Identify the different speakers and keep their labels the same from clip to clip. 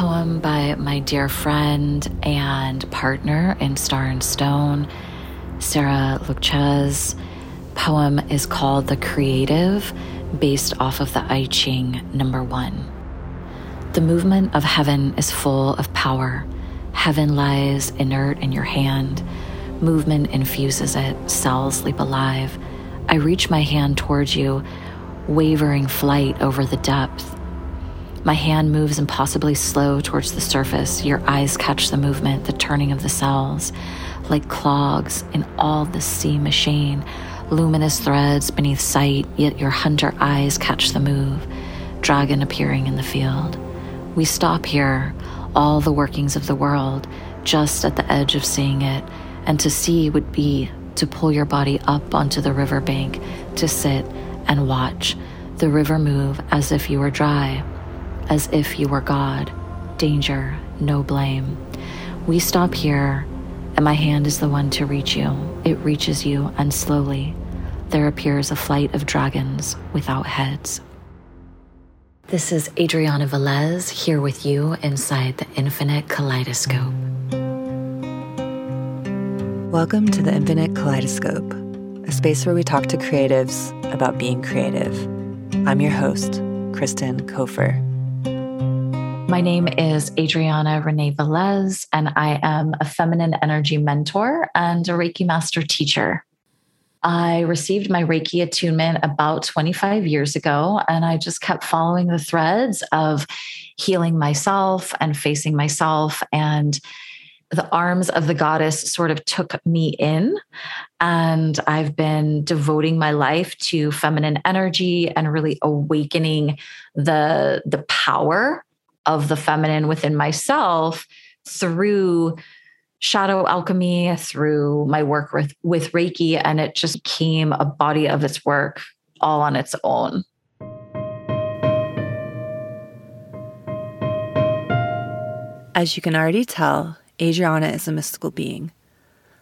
Speaker 1: poem by my dear friend and partner in Star and Stone, Sarah Lucchese. Poem is called The Creative, based off of the I Ching number one. The movement of heaven is full of power. Heaven lies inert in your hand. Movement infuses it, cells leap alive. I reach my hand towards you, wavering flight over the depth. My hand moves impossibly slow towards the surface. Your eyes catch the movement, the turning of the cells, like clogs in all the sea machine, luminous threads beneath sight, yet your hunter eyes catch the move, dragon appearing in the field. We stop here, all the workings of the world, just at the edge of seeing it, and to see would be to pull your body up onto the riverbank, to sit and watch the river move as if you were dry as if you were God. Danger, no blame. We stop here, and my hand is the one to reach you. It reaches you, and slowly there appears a flight of dragons without heads. This is Adrianna Velez here with you inside the Infinite Kaleidoscope.
Speaker 2: Welcome to the Infinite Kaleidoscope, a space where we talk to creatives about being creative. I'm your host, Kristen Kofer.
Speaker 1: My name is Adrianna Renée Velez, and I am a feminine energy mentor and a Reiki master teacher. I received my Reiki attunement about 25 years ago, and I just kept following the threads of healing myself and facing myself. And the arms of the goddess sort of took me in. And I've been devoting my life to feminine energy and really awakening the, the power of the feminine within myself through shadow alchemy, through my work with, with Reiki, and it just became a body of its work all on its own.
Speaker 2: As you can already tell, Adrianna is a mystical being.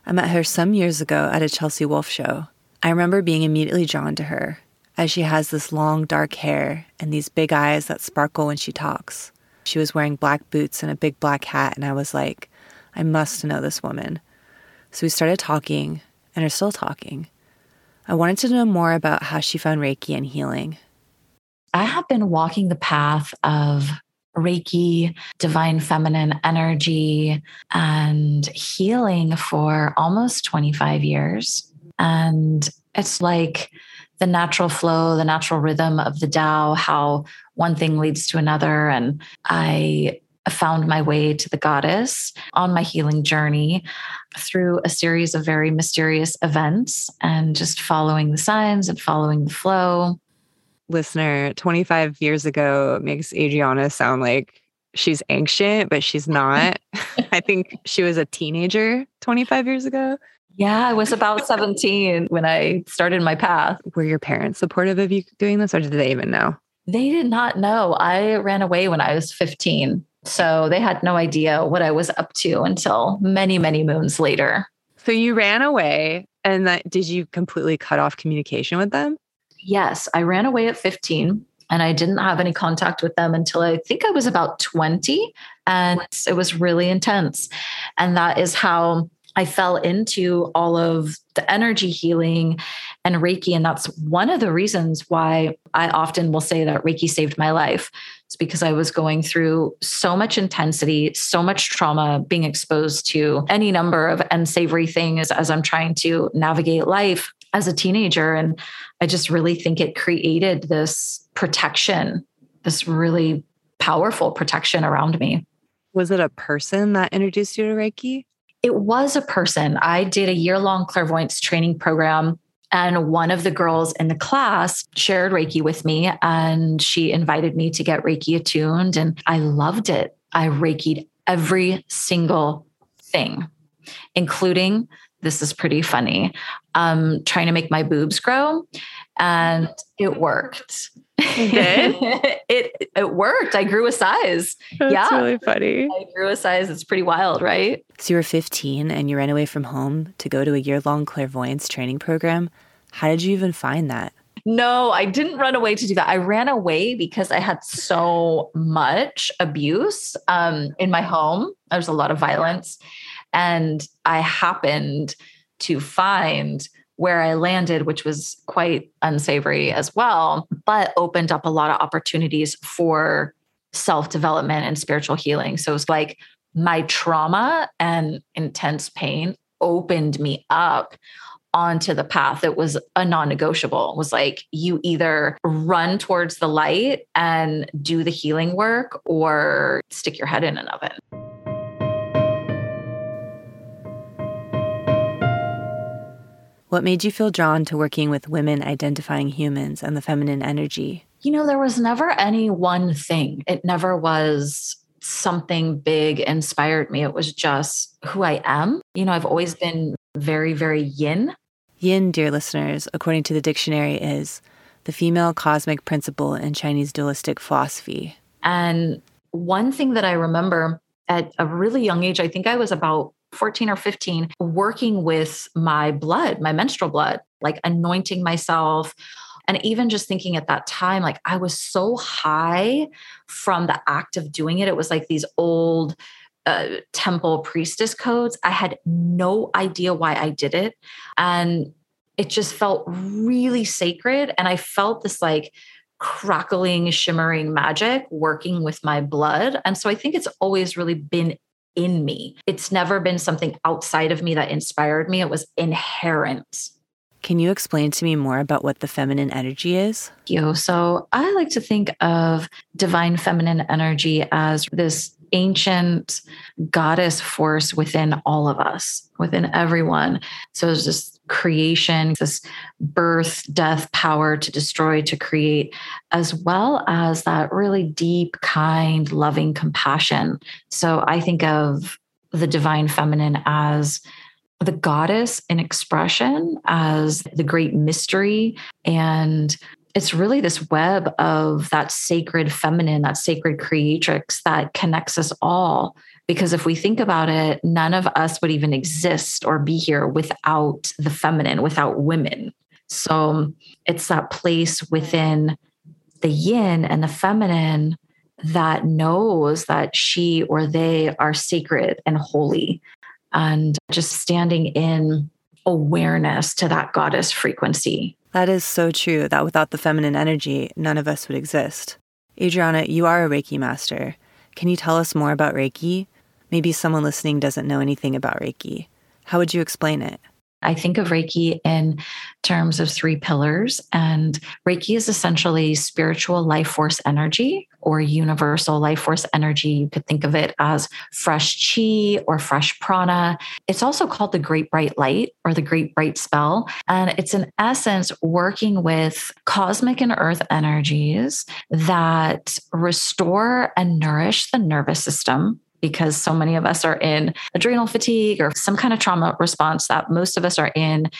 Speaker 2: I met her some years ago at a Chelsea Wolfe show. I remember being immediately drawn to her, as she has this long dark hair and these big eyes that sparkle when she talks. She was wearing black boots and a big black hat, and I was like, I must know this woman. So we started talking and are still talking. I wanted to know more about how she found Reiki and healing.
Speaker 1: I have been walking the path of Reiki, divine feminine energy, and healing for almost 25 years. And it's like the natural flow, the natural rhythm of the Tao, how one thing leads to another. And I found my way to the goddess on my healing journey through a series of very mysterious events and just following the signs and following the flow.
Speaker 2: Listener, 25 years ago makes Adrianna sound like she's ancient, but she's not. I think she was a teenager 25 years ago.
Speaker 1: Yeah, I was about 17 when I started my path.
Speaker 2: Were your parents supportive of you doing this, or did they even know?
Speaker 1: They did not know. I ran away when I was 15. So they had no idea what I was up to until many, many moons later.
Speaker 2: So you ran away and that did you completely cut off communication with them?
Speaker 1: Yes, I ran away at 15 and I didn't have any contact with them until I think I was about 20 and it was really intense. And that is how I fell into all of the energy healing and Reiki. And that's one of the reasons why I often will say that Reiki saved my life. It's because I was going through so much intensity, so much trauma, being exposed to any number of unsavory things as I'm trying to navigate life as a teenager. And I just really think it created this protection, this really powerful protection around me.
Speaker 2: Was it a person that introduced you to Reiki?
Speaker 1: It was a person. I did a year long clairvoyance training program. And one of the girls in the class shared Reiki with me and she invited me to get Reiki attuned. And I loved it. I Reikied every single thing, including this is pretty funny, um, trying to make my boobs grow. And it worked.
Speaker 2: It
Speaker 1: it it worked. I grew a size.
Speaker 2: That's
Speaker 1: yeah.
Speaker 2: really funny.
Speaker 1: I grew a size. It's pretty wild, right?
Speaker 2: So you were 15 and you ran away from home to go to a year long clairvoyance training program. How did you even find that?
Speaker 1: No, I didn't run away to do that. I ran away because I had so much abuse um, in my home. There was a lot of violence. And I happened to find where I landed, which was quite unsavory as well, but opened up a lot of opportunities for self development and spiritual healing. So it was like my trauma and intense pain opened me up onto the path. That was a non-negotiable. It was like you either run towards the light and do the healing work or stick your head in an oven
Speaker 2: What made you feel drawn to working with women identifying humans and the feminine energy?
Speaker 1: You know, there was never any one thing. It never was something big inspired me. It was just who I am. You know, I've always been very, very yin.
Speaker 2: Yin, dear listeners, according to the dictionary, is the female cosmic principle in Chinese dualistic philosophy.
Speaker 1: And one thing that I remember at a really young age, I think I was about 14 or 15 working with my blood, my menstrual blood, like anointing myself. And even just thinking at that time, like I was so high from the act of doing it. It was like these old uh, temple priestess codes. I had no idea why I did it. And it just felt really sacred. And I felt this like crackling, shimmering magic working with my blood. And so I think it's always really been in me. It's never been something outside of me that inspired me, it was inherent.
Speaker 2: Can you explain to me more about what the feminine energy is?
Speaker 1: Yo, so I like to think of divine feminine energy as this ancient goddess force within all of us, within everyone. So there's this creation, this birth, death, power to destroy, to create, as well as that really deep, kind, loving compassion. So I think of the divine feminine as the goddess in expression, as the great mystery, and it's really this web of that sacred feminine, that sacred creatrix that connects us all. Because if we think about it, none of us would even exist or be here without the feminine, without women. So it's that place within the yin and the feminine that knows that she or they are sacred and holy. And just standing in awareness to that goddess frequency
Speaker 2: that is so true that without the feminine energy, none of us would exist. Adrianna, you are a Reiki master. Can you tell us more about Reiki? Maybe someone listening doesn't know anything about Reiki. How would you explain it?
Speaker 1: I think of Reiki in terms of three pillars, and Reiki is essentially spiritual life force energy or universal life force energy. You could think of it as fresh chi or fresh prana. It's also called the Great Bright Light or the Great Bright Spell. And it's in essence working with cosmic and earth energies that restore and nourish the nervous system because so many of us are in adrenal fatigue or some kind of trauma response that most of us are in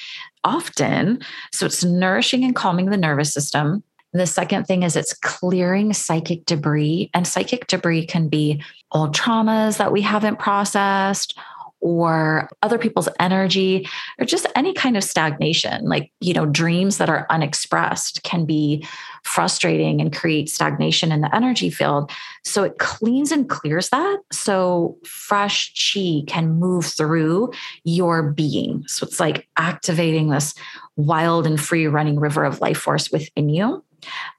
Speaker 1: often. So it's nourishing and calming the nervous system. The second thing is it's clearing psychic debris, and psychic debris can be old traumas that we haven't processed or other people's energy or just any kind of stagnation. Like you know dreams that are unexpressed can be frustrating and create stagnation in the energy field. So it cleans and clears that. So fresh chi can move through your being. So it's like activating this wild and free running river of life force within you.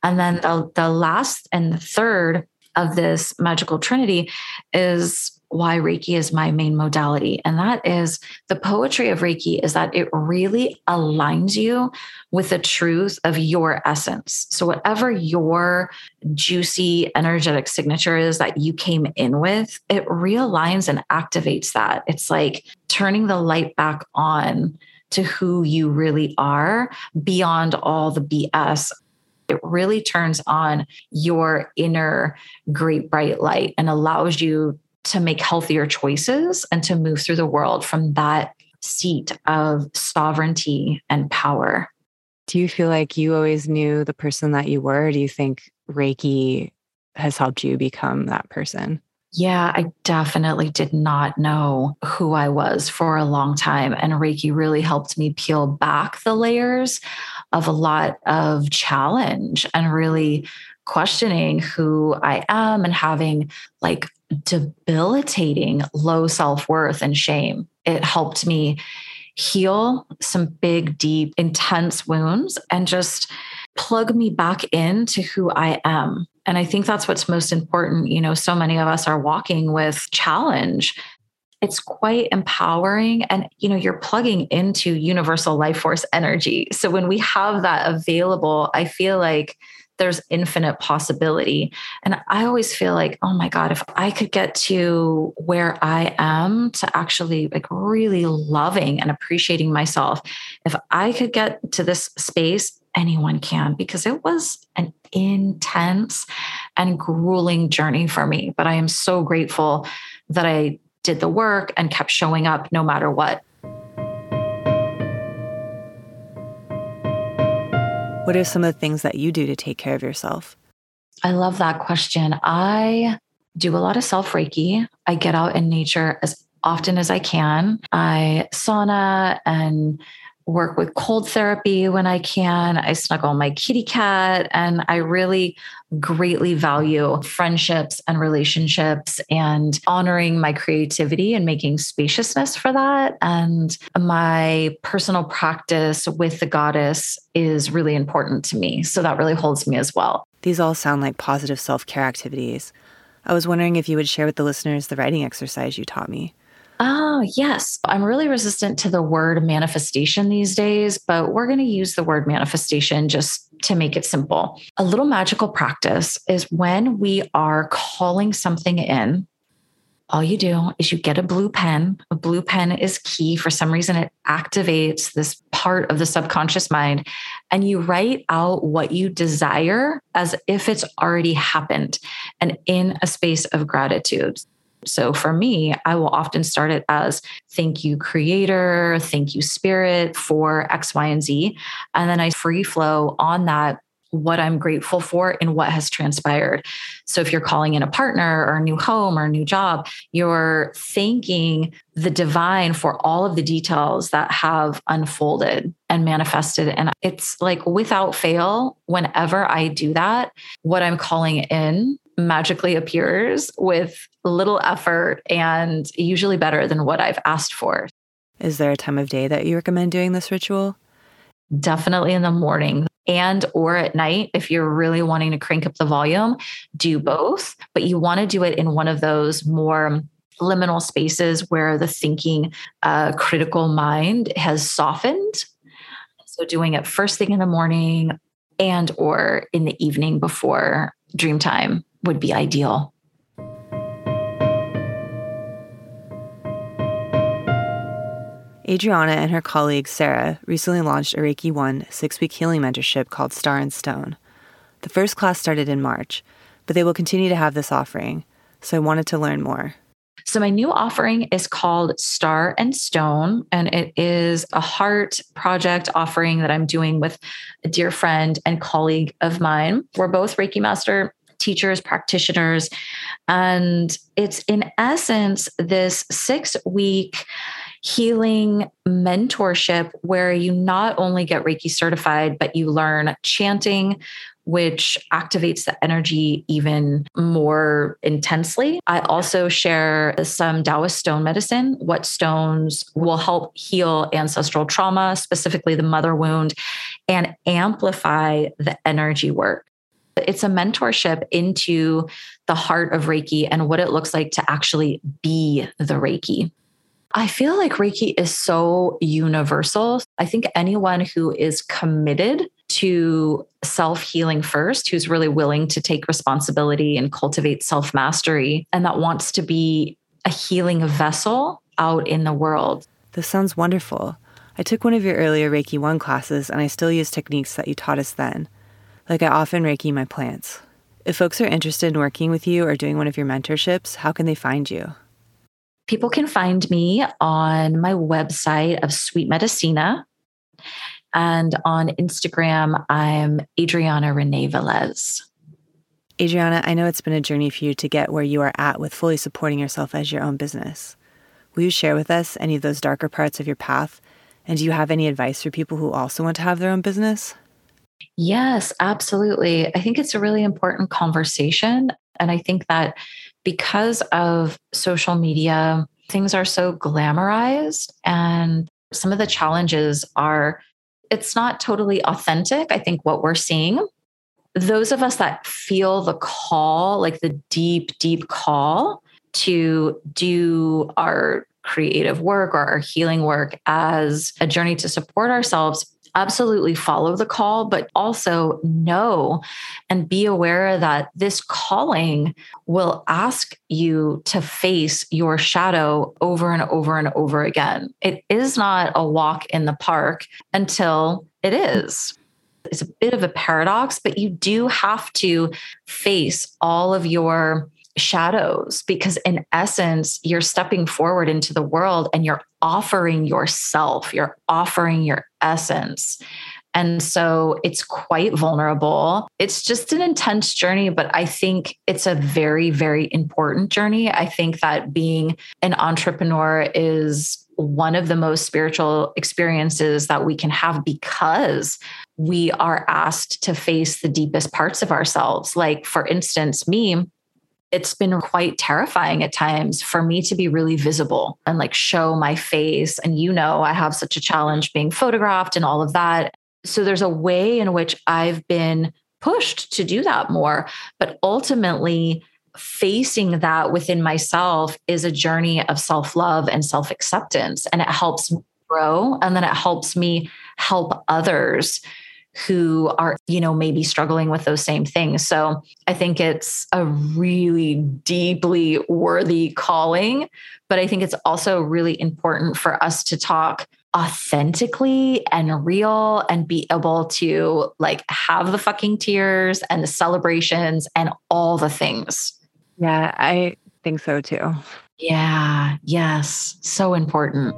Speaker 1: And then the, the last and the third of this magical trinity is why Reiki is my main modality. And that is the poetry of Reiki is that it really aligns you with the truth of your essence. So, whatever your juicy, energetic signature is that you came in with, it realigns and activates that. It's like turning the light back on to who you really are beyond all the BS it really turns on your inner great bright light and allows you to make healthier choices and to move through the world from that seat of sovereignty and power.
Speaker 2: Do you feel like you always knew the person that you were? do you think Reiki has helped you become that person?
Speaker 1: Yeah, I definitely did not know who I was for a long time. And Reiki really helped me peel back the layers of a lot of challenge and really questioning who I am and having like debilitating low self worth and shame. It helped me heal some big, deep, intense wounds and just plug me back into who I am. And I think that's what's most important. You know, so many of us are walking with challenge. It's quite empowering. And, you know, you're plugging into universal life force energy. So when we have that available, I feel like there's infinite possibility. And I always feel like, oh my God, if I could get to where I am to actually like really loving and appreciating myself, if I could get to this space, anyone can, because it was an intense and grueling journey for me. But I am so grateful that I did the work and kept showing up no matter what.
Speaker 2: What are some of the things that you do to take care of yourself?
Speaker 1: I love that question. I do a lot of self Reiki. I get out in nature as often as I can. I sauna and work with cold therapy when I can. I snuggle my kitty cat, and I really greatly value friendships and relationships and honoring my creativity and making spaciousness for that. And my personal practice with the goddess is really important to me. So that really holds me as well.
Speaker 2: These all sound like positive self care activities. I was wondering if you would share with the listeners the writing exercise you taught me.
Speaker 1: Oh, yes. I'm really resistant to the word manifestation these days, but we're going to use the word manifestation just to make it simple. A little magical practice is when we are calling something in. All you do is you get a blue pen. A blue pen is key. For some reason, it activates this part of the subconscious mind, and you write out what you desire as if it's already happened and in a space of gratitude. So for me, I will often start it as thank you, creator, thank you, spirit for X, Y, and Z. And then I free flow on that what I'm grateful for and what has transpired. So if you're calling in a partner or a new home or a new job, you're thanking the divine for all of the details that have unfolded and manifested. And it's like without fail, whenever I do that, what I'm calling in magically appears with little effort and usually better than what I've asked for.
Speaker 2: Is there a time of day that you recommend doing this ritual?
Speaker 1: Definitely in the morning and or at night if you're really wanting to crank up the volume, do both, but you want to do it in one of those more liminal spaces where the thinking uh, critical mind has softened. So doing it first thing in the morning and or in the evening before dream time would be ideal.
Speaker 2: Adriana and her colleague Sarah recently launched a Reiki 1 six week healing mentorship called Star and Stone. The first class started in March, but they will continue to have this offering, so I wanted to learn more.
Speaker 1: So, my new offering is called Star and Stone, and it is a heart project offering that I'm doing with a dear friend and colleague of mine. We're both Reiki Master teachers, practitioners. And it's in essence this six week healing mentorship where you not only get Reiki certified, but you learn chanting, which activates the energy even more intensely. I also share some Taoist stone medicine, what stones will help heal ancestral trauma, specifically the mother wound, and amplify the energy work. It's a mentorship into the heart of Reiki and what it looks like to actually be the Reiki. I feel like Reiki is so universal. I think anyone who is committed to self healing first, who's really willing to take responsibility and cultivate self mastery, and that wants to be a healing vessel out in the world.
Speaker 2: This sounds wonderful. I took one of your earlier Reiki 1 classes and I still use techniques that you taught us then. Like I often Reiki my plants. If folks are interested in working with you or doing one of your mentorships, how can they find you?
Speaker 1: People can find me on my website of Sweet Medicina. And on Instagram, I'm Adrianna Renée Velez.
Speaker 2: Adrianna, I know it's been a journey for you to get where you are at with fully supporting yourself as your own business. Will you share with us any of those darker parts of your path And do you have any advice for people who also want to have their own business?
Speaker 1: Yes, absolutely. I think it's a really important conversation. And I think that because of social media, things are so glamorized and some of the challenges are it's not totally authentic. I think what we're seeing, those of us that feel the call, like the deep, deep call to do our creative work or our healing work as a journey to support ourselves absolutely follow the call, but also know and be aware that this calling will ask you to face your shadow over and over and over again. It is not a walk in the park until it is. It's a bit of a paradox, but you do have to face all of your shadows because in essence you're stepping forward into the world and you're offering yourself you're offering your essence and so it's quite vulnerable. It's just an intense journey, but I think it's a very, very important journey. I think that being an entrepreneur is one of the most spiritual experiences that we can have because we are asked to face the deepest parts of ourselves. Like, for instance, me, it's been quite terrifying at times for me to be really visible and like show my face. And you know, I have such a challenge being photographed and all of that. So there's a way in which I've been pushed to do that more. But ultimately, facing that within myself is a journey of self love and self acceptance. And it helps me grow. And then it helps me help others who are, you know, maybe struggling with those same things. So I think it's a really deeply worthy calling. But I think it's also really important for us to talk authentically and real and be able to like have the fucking tears and the celebrations and all the things.
Speaker 2: Yeah, I think so too.
Speaker 1: Yeah, yes, so important.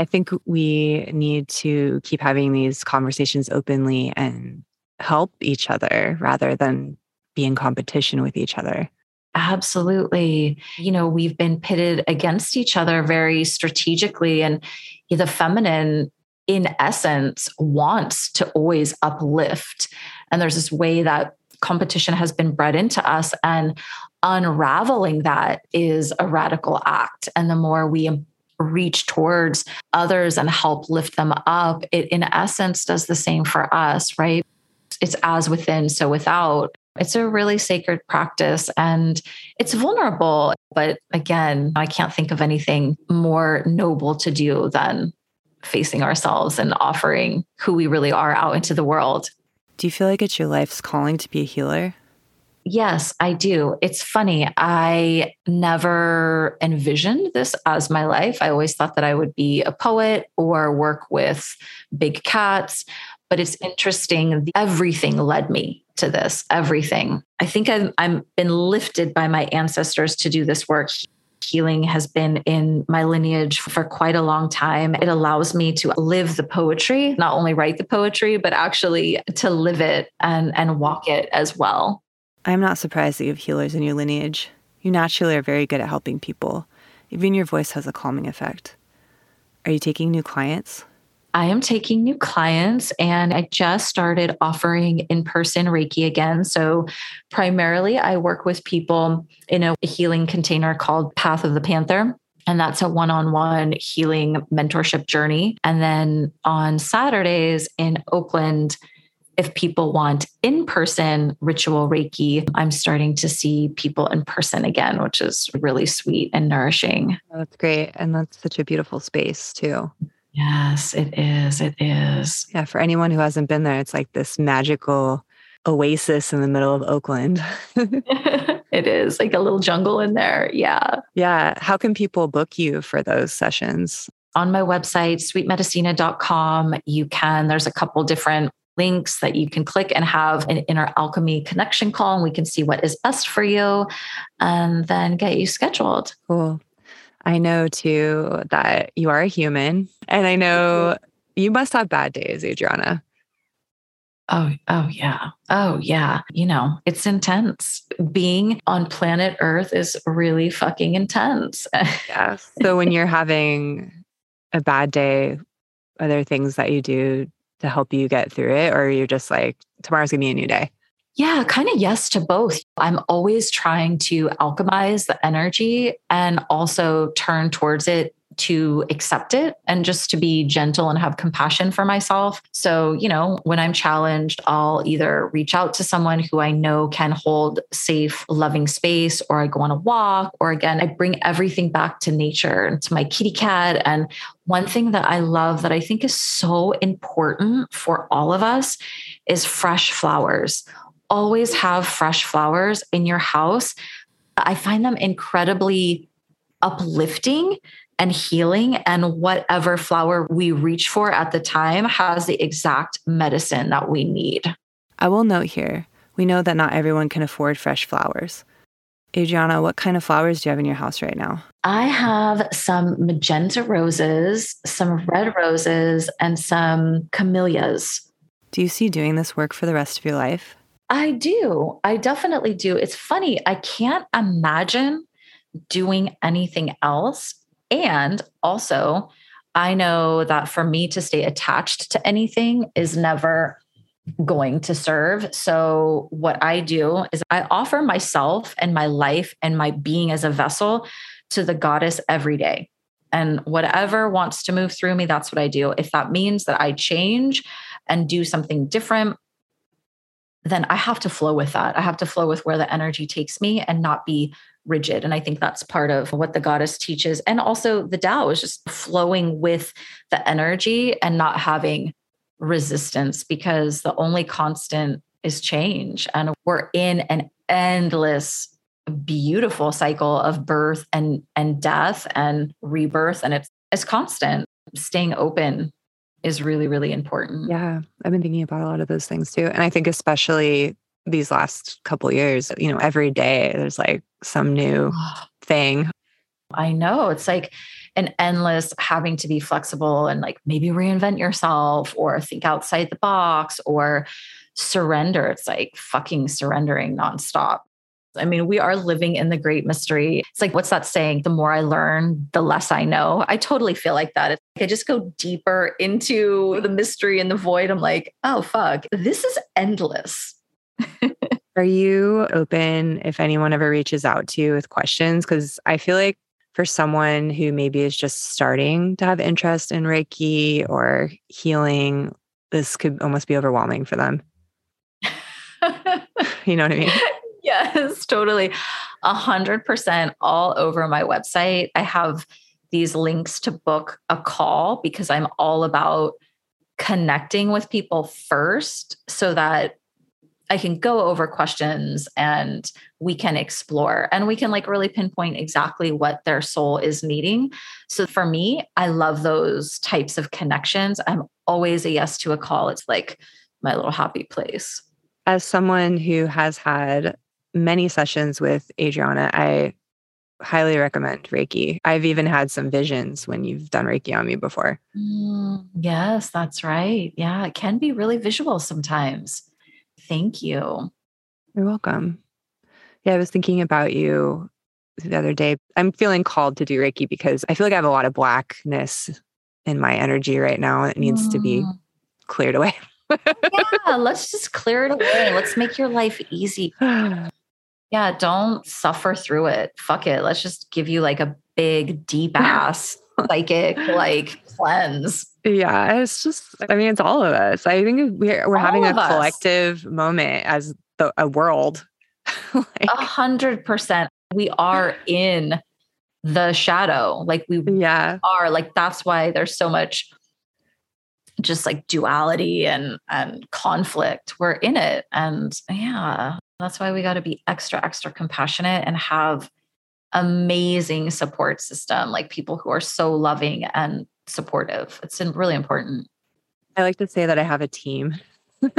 Speaker 2: I think we need to keep having these conversations openly and help each other rather than be in competition with each other.
Speaker 1: Absolutely. You know, we've been pitted against each other very strategically, and the feminine, in essence, wants to always uplift. And there's this way that competition has been bred into us, and unraveling that is a radical act. And the more we reach towards others and help lift them up, it in essence does the same for us, right? It's as within, so without. It's a really sacred practice and it's vulnerable. But again, I can't think of anything more noble to do than facing ourselves and offering who we really are out into the world.
Speaker 2: Do you feel like it's your life's calling to be a healer?
Speaker 1: Yes, I do. It's funny. I never envisioned this as my life. I always thought that I would be a poet or work with big cats. But it's interesting. Everything led me to this, everything. I think I've, I'm been lifted by my ancestors to do this work. Healing has been in my lineage for quite a long time. It allows me to live the poetry, not only write the poetry, but actually to live it and, and walk it as well.
Speaker 2: I'm not surprised that you have healers in your lineage. You naturally are very good at helping people. Even your voice has a calming effect. Are you taking new clients?
Speaker 1: I am taking new clients and I just started offering in person Reiki again. So, primarily, I work with people in a healing container called Path of the Panther. And that's a one on one healing mentorship journey. And then on Saturdays in Oakland, if people want in person ritual Reiki, I'm starting to see people in person again, which is really sweet and nourishing.
Speaker 2: Oh, that's great. And that's such a beautiful space, too.
Speaker 1: Yes, it is. It is.
Speaker 2: Yeah. For anyone who hasn't been there, it's like this magical oasis in the middle of Oakland.
Speaker 1: it is like a little jungle in there. Yeah.
Speaker 2: Yeah. How can people book you for those sessions?
Speaker 1: On my website, sweetmedicina.com, you can, there's a couple different links that you can click and have an inner alchemy connection call, and we can see what is best for you and then get you scheduled.
Speaker 2: Cool. I know too that you are a human, and I know you must have bad days, Adrianna.
Speaker 1: Oh, oh yeah. Oh yeah. You know, it's intense. Being on planet Earth is really fucking intense.
Speaker 2: yeah. So when you're having a bad day, are there things that you do to help you get through it? Or you're just like, tomorrow's gonna be a new day?
Speaker 1: Yeah, kind of yes to both. I'm always trying to alchemize the energy and also turn towards it to accept it and just to be gentle and have compassion for myself. So, you know, when I'm challenged, I'll either reach out to someone who I know can hold safe, loving space, or I go on a walk, or again, I bring everything back to nature and to my kitty cat. And one thing that I love that I think is so important for all of us is fresh flowers. Always have fresh flowers in your house. I find them incredibly uplifting and healing and whatever flower we reach for at the time has the exact medicine that we need.
Speaker 2: I will note here we know that not everyone can afford fresh flowers. Adrianna, what kind of flowers do you have in your house right now?
Speaker 1: I have some magenta roses, some red roses, and some camellias.
Speaker 2: Do you see doing this work for the rest of your life?
Speaker 1: I do. I definitely do. It's funny. I can't imagine doing anything else and also, I know that for me to stay attached to anything is never going to serve. So, what I do is I offer myself and my life and my being as a vessel to the goddess every day. And whatever wants to move through me, that's what I do. If that means that I change and do something different, then I have to flow with that. I have to flow with where the energy takes me and not be rigid. And I think that's part of what the goddess teaches. And also the Tao is just flowing with the energy and not having resistance because the only constant is change. And we're in an endless, beautiful cycle of birth and and death and rebirth. And it's it's constant. Staying open is really, really important.
Speaker 2: Yeah. I've been thinking about a lot of those things too. And I think especially these last couple years, you know, every day there's like some new ah. thing.
Speaker 1: I know. It's like an endless having to be flexible and like maybe reinvent yourself or think outside the box or surrender. It's like fucking surrendering nonstop. I mean, we are living in the great mystery. It's like, what's that saying? The more I learn, the less I know. I totally feel like that. It's like I just go deeper into the mystery and the void. I'm like, oh, fuck, this is endless.
Speaker 2: Are you open if anyone ever reaches out to you with questions? Because I feel like for someone who maybe is just starting to have interest in Reiki or healing, this could almost be overwhelming for them. you know what I mean?
Speaker 1: Yes, totally. A hundred percent all over my website. I have these links to book a call because I'm all about connecting with people first so that I can go over questions and we can explore and we can like really pinpoint exactly what their soul is needing. So for me, I love those types of connections. I'm always a yes to a call. It's like my little happy place.
Speaker 2: As someone who has had many sessions with Adrianna, I highly recommend Reiki. I've even had some visions when you've done Reiki on me before.
Speaker 1: Mm, yes, that's right. Yeah, it can be really visual sometimes. Thank you.
Speaker 2: You're welcome. Yeah, I was thinking about you the other day. I'm feeling called to do Reiki because I feel like I have a lot of blackness in my energy right now. It needs mm. to be mm. cleared away.
Speaker 1: yeah, let's just clear it away. Let's make your life easy. yeah, don't suffer through it. Fuck it. Let's just give you like a big, deep ass psychic like cleanse.
Speaker 2: Yeah, it's just, I mean, it's all of us. I think we're, we're having a collective us. moment as the, a world.
Speaker 1: A hundred percent. We are in the shadow. Like we
Speaker 2: yeah.
Speaker 1: are like, that's why there's so much just like duality and, and conflict. We're in it. And yeah, that's why we got to be extra, extra compassionate and have amazing support system, like people who are so loving and supportive. It's really important.
Speaker 2: I like to say that I have a team.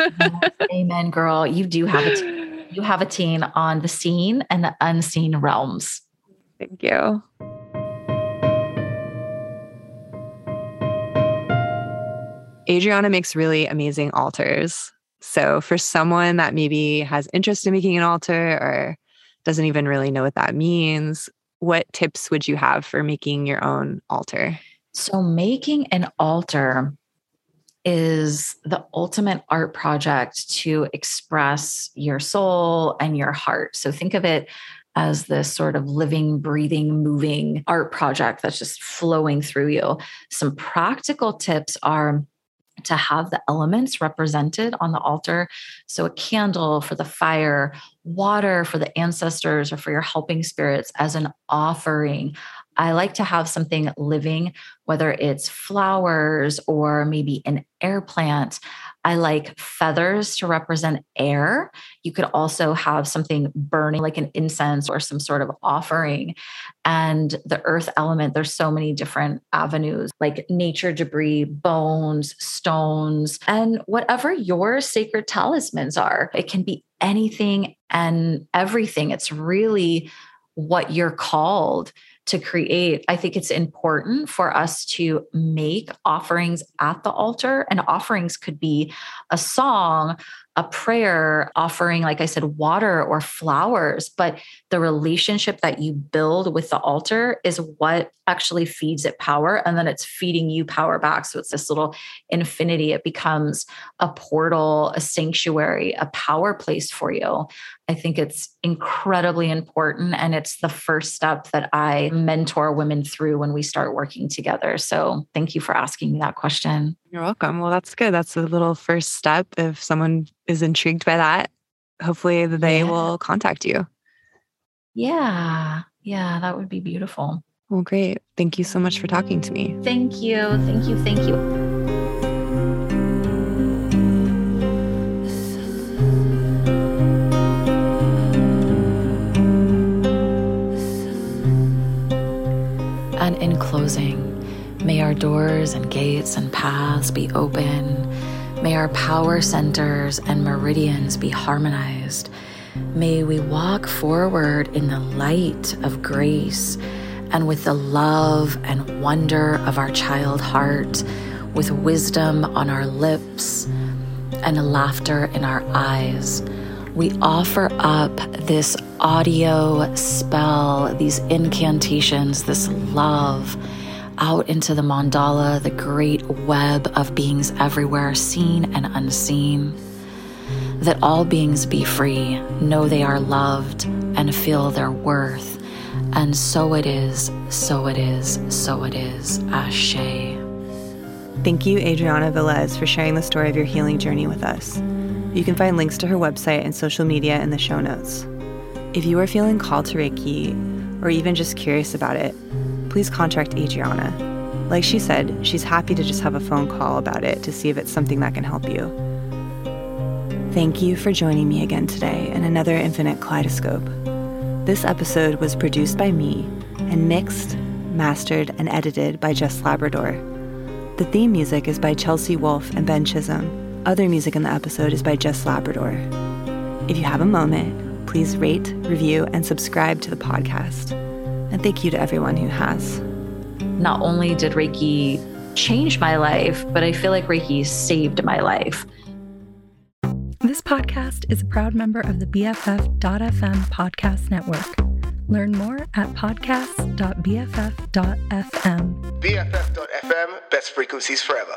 Speaker 1: Amen, girl. You do have a team. You have a team on the seen and the unseen realms.
Speaker 2: Thank you. Adrianna makes really amazing altars. So, for someone that maybe has interest in making an altar or doesn't even really know what that means, what tips would you have for making your own altar?
Speaker 1: So, making an altar is the ultimate art project to express your soul and your heart. So, think of it as this sort of living, breathing, moving art project that's just flowing through you. Some practical tips are to have the elements represented on the altar. So, a candle for the fire, water for the ancestors or for your helping spirits as an offering. I like to have something living, whether it's flowers or maybe an air plant. I like feathers to represent air. You could also have something burning, like an incense or some sort of offering. And the earth element, there's so many different avenues like nature debris, bones, stones, and whatever your sacred talismans are. It can be anything and everything. It's really what you're called to create, I think it's important for us to make offerings at the altar. And offerings could be a song, a prayer offering, like I said, water or flowers, but the relationship that you build with the altar is what actually feeds it power. And then it's feeding you power back. So it's this little infinity. It becomes a portal, a sanctuary, a power place for you. I think it's incredibly important. And it's the first step that I mentor women through when we start working together. So thank you for asking me that question.
Speaker 2: You're welcome. Well, that's good. That's a little first step. If someone is intrigued by that, hopefully they yeah. will contact you.
Speaker 1: Yeah. Yeah, that would be beautiful.
Speaker 2: Well, great. Thank you so much for talking to me.
Speaker 1: Thank you. Thank you. Thank you. And in closing, May our doors and gates and paths be open. May our power centers and meridians be harmonized. May we walk forward in the light of grace and with the love and wonder of our child heart, with wisdom on our lips and laughter in our eyes. We offer up this audio spell, these incantations, this love out into the mandala, the great web of beings everywhere, seen and unseen. That all beings be free, know they are loved, and feel their worth. And so it is, so it is, so it is. Ashe.
Speaker 2: Thank you, Adrianna Velez, for sharing the story of your healing journey with us. You can find links to her website and social media in the show notes. If you are feeling called to Reiki, or even just curious about it, please contact Adrianna. Like she said, she's happy to just have a phone call about it to see if it's something that can help you. Thank you for joining me again today in another Infinite Kaleidoscope. This episode was produced by me and mixed, mastered, and edited by Jess Labrador. The theme music is by Chelsea Wolfe and Ben Chisholm. Other music in the episode is by Jess Labrador. If you have a moment, please rate, review, and subscribe to the podcast. And thank you to everyone who has.
Speaker 1: Not only did Reiki change my life, but I feel like Reiki saved my life.
Speaker 3: This podcast is a proud member of the BFF.FM podcast network. Learn more at podcast.bff.fm.
Speaker 4: BFF.FM, best frequencies forever.